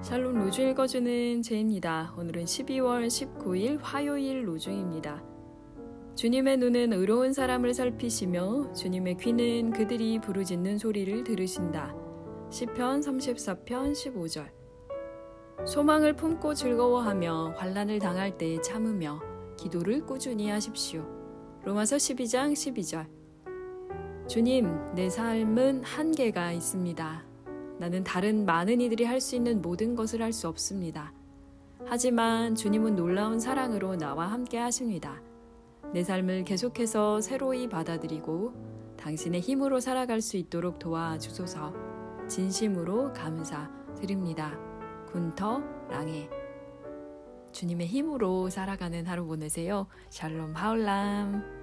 샬롬 로주 읽어주는 제입니다. 오늘은 12월 19일 화요일 로중입니다. 주님의 눈은 의로운 사람을 살피시며 주님의 귀는 그들이 부르짖는 소리를 들으신다. 시편 34편 15절 소망을 품고 즐거워하며 환란을 당할 때 참으며 기도를 꾸준히 하십시오. 로마서 12장 12절 주님, 내 삶은 한계가 있습니다. 나는 다른 많은 이들이 할 수 있는 모든 것을 할 수 없습니다. 하지만 주님은 놀라운 사랑으로 나와 함께 하십니다. 내 삶을 계속해서 새로이 받아들이고 당신의 힘으로 살아갈 수 있도록 도와주소서 진심으로 감사드립니다. 군터 랑해 주님의 힘으로 살아가는 하루 보내세요. 샬롬 하울람